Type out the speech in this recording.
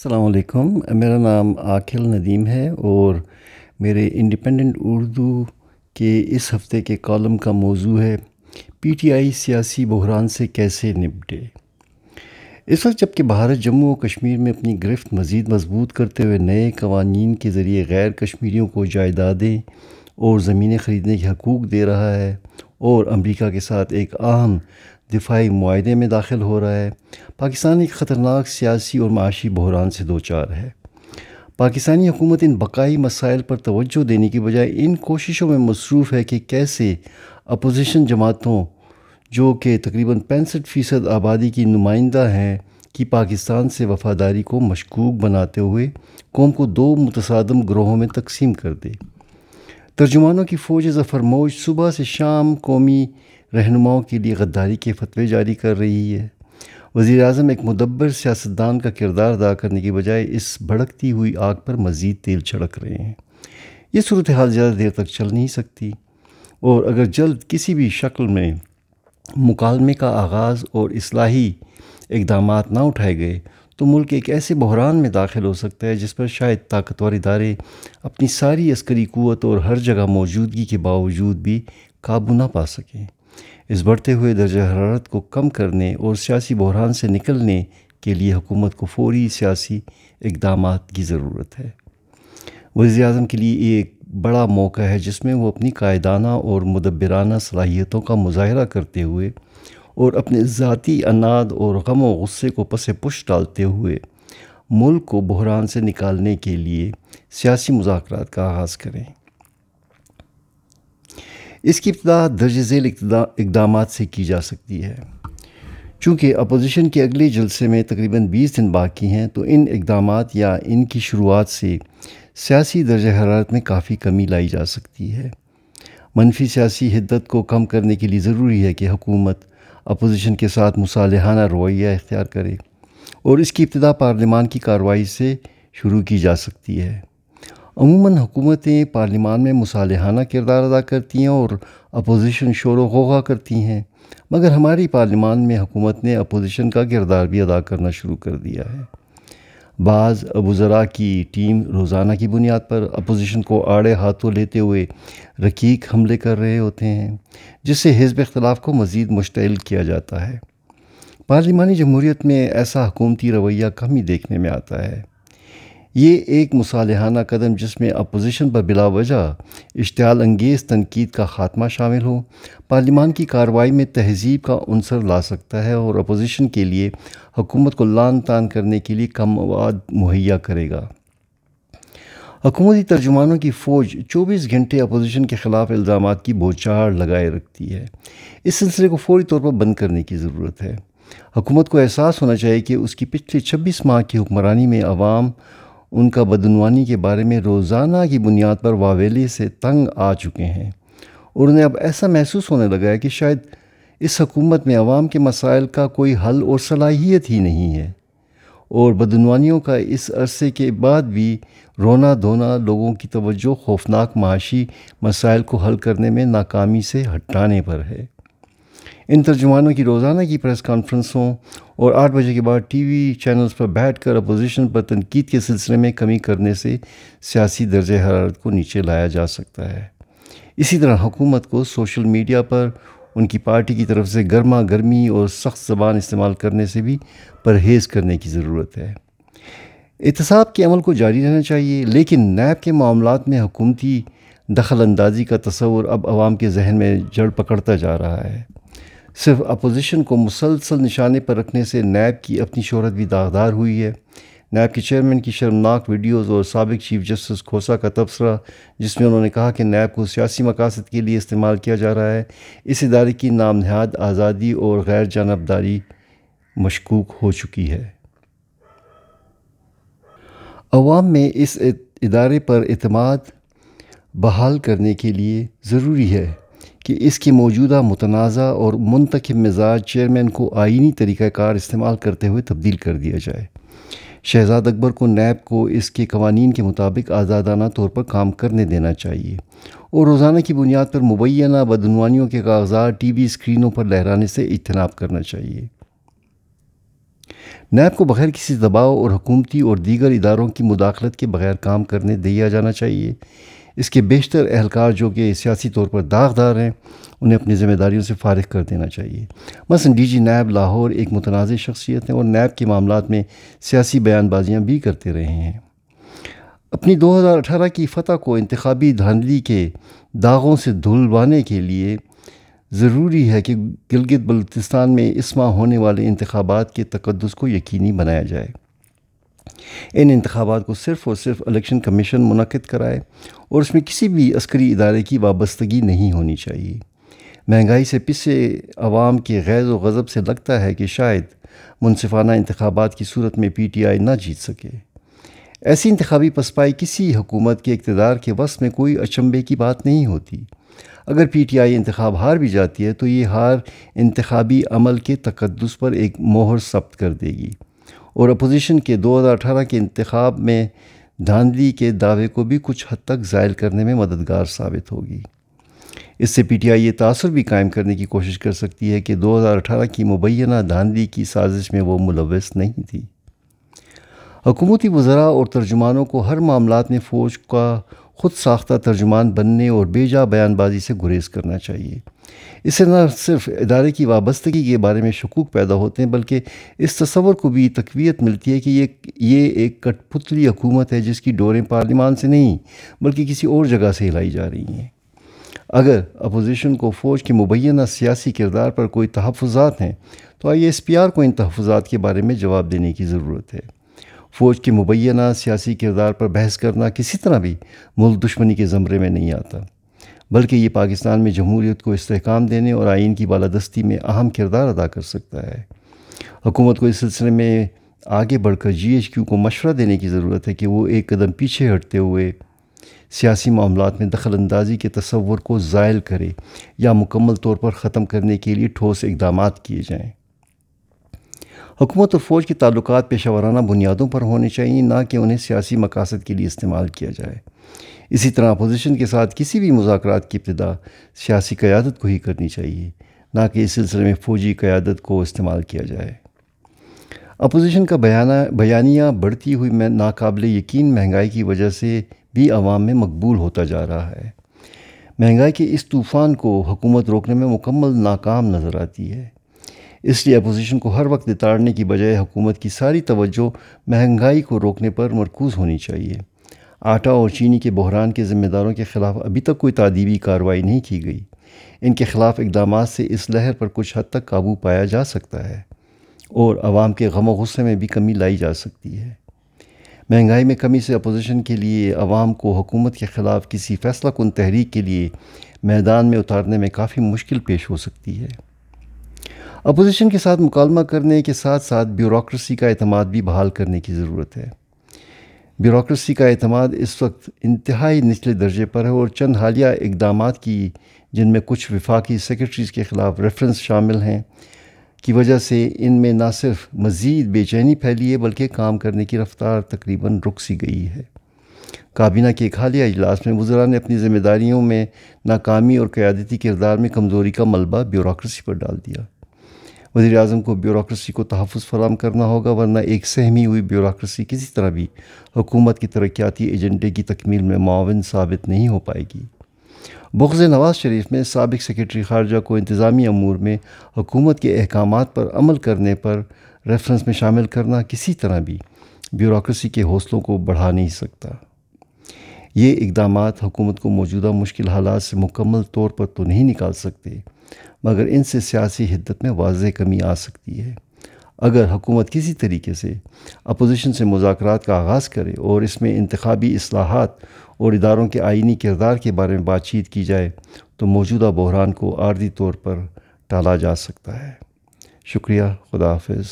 السلام علیکم۔ میرا نام عاقل ندیم ہے اور میرے انڈیپینڈنٹ اردو کے اس ہفتے کے کالم کا موضوع ہے پی ٹی آئی سیاسی بحران سے کیسے نپٹے اس وقت جبکہ بھارت جموں و کشمیر میں اپنی گرفت مزید مضبوط کرتے ہوئے نئے قوانین کے ذریعے غیر کشمیریوں کو جائیدادیں اور زمینیں خریدنے کے حقوق دے رہا ہے اور امریکہ کے ساتھ ایک اہم دفاعی معاہدے میں داخل ہو رہا ہے۔ پاکستان ایک خطرناک سیاسی اور معاشی بحران سے دو چار ہے۔ پاکستانی حکومت ان بقائی مسائل پر توجہ دینے کی بجائے ان کوششوں میں مصروف ہے کہ کیسے اپوزیشن جماعتوں، جو کہ تقریباً پینسٹھ فیصد آبادی کی نمائندہ ہیں، کی پاکستان سے وفاداری کو مشکوک بناتے ہوئے قوم کو دو متصادم گروہوں میں تقسیم کر دے۔ ترجمانوں کی فوج ظفر موج صبح سے شام قومی رہنماؤں کے لیے غداری کے فتوے جاری کر رہی ہے۔ وزیر اعظم ایک مدبر سیاستدان کا کردار ادا کرنے کی بجائے اس بھڑکتی ہوئی آگ پر مزید تیل چھڑک رہے ہیں۔ یہ صورتحال زیادہ دیر تک چل نہیں سکتی۔ اور اگر جلد کسی بھی شکل میں مکالمے کا آغاز اور اصلاحی اقدامات نہ اٹھائے گئے، تو ملک ایک ایسے بحران میں داخل ہو سکتا ہے جس پر شاید طاقتور ادارے اپنی ساری عسکری قوت اور ہر جگہ موجودگی کے باوجود بھی قابو نہ پا سکیں۔ اس بڑھتے ہوئے درجہ حرارت کو کم کرنے اور سیاسی بحران سے نکلنے کے لیے حکومت کو فوری سیاسی اقدامات کی ضرورت ہے۔ وزیر اعظم کے لیے یہ ایک بڑا موقع ہے جس میں وہ اپنی قائدانہ اور مدبرانہ صلاحیتوں کا مظاہرہ کرتے ہوئے اور اپنے ذاتی اناد اور غم و غصے کو پس پش ڈالتے ہوئے ملک کو بحران سے نکالنے کے لیے سیاسی مذاکرات کا آغاز کریں۔ اس کی ابتدا درج ذیل اقدامات سے کی جا سکتی ہے۔ چونکہ اپوزیشن کے اگلے جلسے میں تقریباً بیس دن باقی ہیں، تو ان اقدامات یا ان کی شروعات سے سیاسی درجہ حرارت میں کافی کمی لائی جا سکتی ہے۔ منفی سیاسی حدت کو کم کرنے کے لیے ضروری ہے کہ حکومت اپوزیشن کے ساتھ مصالحانہ رویہ اختیار کرے اور اس کی ابتدا پارلیمان کی کارروائی سے شروع کی جا سکتی ہے۔ عموماً حکومتیں پارلیمان میں مصالحانہ کردار ادا کرتی ہیں اور اپوزیشن شور و غوغا کرتی ہیں، مگر ہماری پارلیمان میں حکومت نے اپوزیشن کا کردار بھی ادا کرنا شروع کر دیا ہے۔ بعض ابوذرا کی ٹیم روزانہ کی بنیاد پر اپوزیشن کو آڑے ہاتھوں لیتے ہوئے رقیق حملے کر رہے ہوتے ہیں، جس سے حزب اختلاف کو مزید مشتعل کیا جاتا ہے۔ پارلیمانی جمہوریت میں ایسا حکومتی رویہ کم ہی دیکھنے میں آتا ہے۔ یہ ایک مصالحانہ قدم جس میں اپوزیشن پر بلا وجہ اشتعال انگیز تنقید کا خاتمہ شامل ہو، پارلیمان کی کارروائی میں تہذیب کا عنصر لا سکتا ہے اور اپوزیشن کے لیے حکومت کو لان تان کرنے کے لیے کم مواد مہیا کرے گا۔ حکومتی ترجمانوں کی فوج چوبیس گھنٹے اپوزیشن کے خلاف الزامات کی بوچھاڑ لگائے رکھتی ہے۔ اس سلسلے کو فوری طور پر بند کرنے کی ضرورت ہے۔ حکومت کو احساس ہونا چاہیے کہ اس کی پچھلے چھبیس ماہ کی حکمرانی میں عوام ان کا بدعنوانی کے بارے میں روزانہ کی بنیاد پر واویلی سے تنگ آ چکے ہیں۔ اور انہیں اب ایسا محسوس ہونے لگا ہے کہ شاید اس حکومت میں عوام کے مسائل کا کوئی حل اور صلاحیت ہی نہیں ہے۔ اور بدعنوانیوں کا اس عرصے کے بعد بھی رونا دھونا لوگوں کی توجہ خوفناک معاشی مسائل کو حل کرنے میں ناکامی سے ہٹانے پر ہے۔ ان ترجمانوں کی روزانہ کی پریس کانفرنسوں اور آٹھ بجے کے بعد ٹی وی چینلز پر بیٹھ کر اپوزیشن پر تنقید کے سلسلے میں کمی کرنے سے سیاسی درجہ حرارت کو نیچے لایا جا سکتا ہے۔ اسی طرح حکومت کو سوشل میڈیا پر ان کی پارٹی کی طرف سے گرما گرمی اور سخت زبان استعمال کرنے سے بھی پرہیز کرنے کی ضرورت ہے۔ احتساب کے عمل کو جاری رہنا چاہیے، لیکن نیب کے معاملات میں حکومتی دخل اندازی کا تصور اب عوام کے ذہن میں جڑ پکڑتا جا رہا ہے۔ صرف اپوزیشن کو مسلسل نشانے پر رکھنے سے نیب کی اپنی شہرت بھی داغدار ہوئی ہے۔ نیب کے چیئرمین کی شرمناک ویڈیوز اور سابق چیف جسٹس کھوسا کا تبصرہ، جس میں انہوں نے کہا کہ نیب کو سیاسی مقاصد کے لیے استعمال کیا جا رہا ہے، اس ادارے کی نام نہاد آزادی اور غیر جانبداری مشکوک ہو چکی ہے۔ عوام میں اس ادارے پر اعتماد بحال کرنے کے لیے ضروری ہے۔ کہ اس کے موجودہ متنازع اور منتخب مزاج چیئرمین کو آئینی طریقہ کار استعمال کرتے ہوئے تبدیل کر دیا جائے۔ شہزاد اکبر کو نیب کو اس کے قوانین کے مطابق آزادانہ طور پر کام کرنے دینا چاہیے اور روزانہ کی بنیاد پر مبینہ بدعنوانیوں کے کاغذات ٹی وی اسکرینوں پر لہرانے سے اجتناب کرنا چاہیے۔ نیب کو بغیر کسی دباؤ اور حکومتی اور دیگر اداروں کی مداخلت کے بغیر کام کرنے دیا جانا چاہیے۔ اس کے بیشتر اہلکار جو کہ سیاسی طور پر داغدار ہیں، انہیں اپنی ذمہ داریوں سے فارغ کر دینا چاہیے۔ مثلا ڈی جی نیب لاہور ایک متنازع شخصیت ہیں اور نیب کے معاملات میں سیاسی بیان بازیاں بھی کرتے رہے ہیں۔ اپنی دو ہزار اٹھارہ کی فتح کو انتخابی دھاندلی کے داغوں سے دھلوانے کے لیے ضروری ہے کہ گلگت بلتستان میں اس ماہ ہونے والے انتخابات کے تقدس کو یقینی بنایا جائے۔ ان انتخابات کو صرف اور صرف الیکشن کمیشن منعقد کرائے اور اس میں کسی بھی عسکری ادارے کی وابستگی نہیں ہونی چاہیے۔ مہنگائی سے پسے عوام کے غیر و غضب سے لگتا ہے کہ شاید منصفانہ انتخابات کی صورت میں پی ٹی آئی نہ جیت سکے۔ ایسی انتخابی پسپائی کسی حکومت کے اقتدار کے وصف میں کوئی اچمبے کی بات نہیں ہوتی۔ اگر پی ٹی آئی انتخاب ہار بھی جاتی ہے تو یہ ہار انتخابی عمل کے تقدس پر ایک مہر ثبت کر دے گی۔ اور اپوزیشن کے دو ہزار اٹھارہ کے انتخاب میں دھاندلی کے دعوے کو بھی کچھ حد تک زائل کرنے میں مددگار ثابت ہوگی۔ اس سے پی ٹی آئی یہ تاثر بھی قائم کرنے کی کوشش کر سکتی ہے کہ دو ہزار اٹھارہ کی مبینہ دھاندلی کی سازش میں وہ ملوث نہیں تھی۔ حکومتی وزراء اور ترجمانوں کو ہر معاملات میں فوج کا خود ساختہ ترجمان بننے اور بے جا بیان بازی سے گریز کرنا چاہیے۔ اس سے نہ صرف ادارے کی وابستگی کے بارے میں شکوک پیدا ہوتے ہیں، بلکہ اس تصور کو بھی تقویت ملتی ہے کہ یہ یہ ایک کٹ پتلی حکومت ہے جس کی ڈوریں پارلیمان سے نہیں، بلکہ کسی اور جگہ سے ہلائی جا رہی ہیں۔ اگر اپوزیشن کو فوج کے مبینہ سیاسی کردار پر کوئی تحفظات ہیں، تو آئی ایس پی آر کو ان تحفظات کے بارے میں جواب دینے کی ضرورت ہے۔ فوج کے مبینہ سیاسی کردار پر بحث کرنا کسی طرح بھی ملک دشمنی کے زمرے میں نہیں آتا۔ بلکہ یہ پاکستان میں جمہوریت کو استحکام دینے اور آئین کی بالادستی میں اہم کردار ادا کر سکتا ہے۔ حکومت کو اس سلسلے میں آگے بڑھ کر جی ایچ کیو کو مشورہ دینے کی ضرورت ہے کہ وہ ایک قدم پیچھے ہٹتے ہوئے سیاسی معاملات میں دخل اندازی کے تصور کو زائل کرے یا مکمل طور پر ختم کرنے کے لیے ٹھوس اقدامات کیے جائیں۔ حکومت اور فوج کے تعلقات پیشہ ورانہ بنیادوں پر ہونے چاہیے نہ کہ انہیں سیاسی مقاصد کے لیے استعمال کیا جائے۔ اسی طرح اپوزیشن کے ساتھ کسی بھی مذاکرات کی ابتدا سیاسی قیادت کو ہی کرنی چاہیے، نہ کہ اس سلسلے میں فوجی قیادت کو استعمال کیا جائے۔ اپوزیشن کا بیانہ بیانیہ بڑھتی ہوئی میں ناقابل یقین مہنگائی کی وجہ سے بھی عوام میں مقبول ہوتا جا رہا ہے۔ مہنگائی کے اس طوفان کو حکومت روکنے میں مکمل ناکام نظر آتی ہے۔ اس لیے اپوزیشن کو ہر وقت اتارنے کی بجائے حکومت کی ساری توجہ مہنگائی کو روکنے پر مرکوز ہونی چاہیے۔ آٹا اور چینی کے بحران کے ذمہ داروں کے خلاف ابھی تک کوئی تعدیبی کارروائی نہیں کی گئی۔ ان کے خلاف اقدامات سے اس لہر پر کچھ حد تک قابو پایا جا سکتا ہے اور عوام کے غم و غصے میں بھی کمی لائی جا سکتی ہے۔ مہنگائی میں کمی سے اپوزیشن کے لیے عوام کو حکومت کے خلاف کسی فیصلہ کن تحریک کے لیے میدان میں اتارنے میں کافی مشکل پیش ہو سکتی ہے۔ اپوزیشن کے ساتھ مکالمہ کرنے کے ساتھ ساتھ بیوروکریسی کا اعتماد بھی بحال کرنے کی ضرورت ہے۔ بیوروکریسی کا اعتماد اس وقت انتہائی نچلے درجے پر ہے اور چند حالیہ اقدامات کی جن میں کچھ وفاقی سیکرٹریز کے خلاف ریفرنس شامل ہیں کی وجہ سے ان میں نہ صرف مزید بے چینی پھیلی ہے بلکہ کام کرنے کی رفتار تقریباً رک سی گئی ہے۔ کابینہ کے ایک حالیہ اجلاس میں وزراء نے اپنی ذمہ داریوں میں ناکامی اور قیادتی کردار میں کمزوری کا ملبہ بیوروکریسی پر ڈال دیا۔ وزیر اعظم کو بیوروکریسی کو تحفظ فراہم کرنا ہوگا، ورنہ ایک سہمی ہوئی بیوروکریسی کسی طرح بھی حکومت کی ترقیاتی ایجنڈے کی تکمیل میں معاون ثابت نہیں ہو پائے گی۔ بغض نواز شریف میں سابق سیکرٹری خارجہ کو انتظامی امور میں حکومت کے احکامات پر عمل کرنے پر ریفرنس میں شامل کرنا کسی طرح بھی بیوروکریسی کے حوصلوں کو بڑھا نہیں سکتا۔ یہ اقدامات حکومت کو موجودہ مشکل حالات سے مکمل طور پر تو نہیں نکال سکتے۔ مگر ان سے سیاسی حدت میں واضح کمی آ سکتی ہے۔ اگر حکومت کسی طریقے سے اپوزیشن سے مذاکرات کا آغاز کرے اور اس میں انتخابی اصلاحات اور اداروں کے آئینی کردار کے بارے میں بات چیت کی جائے، تو موجودہ بحران کو عارضی طور پر ٹالا جا سکتا ہے۔ شکریہ، خدا حافظ۔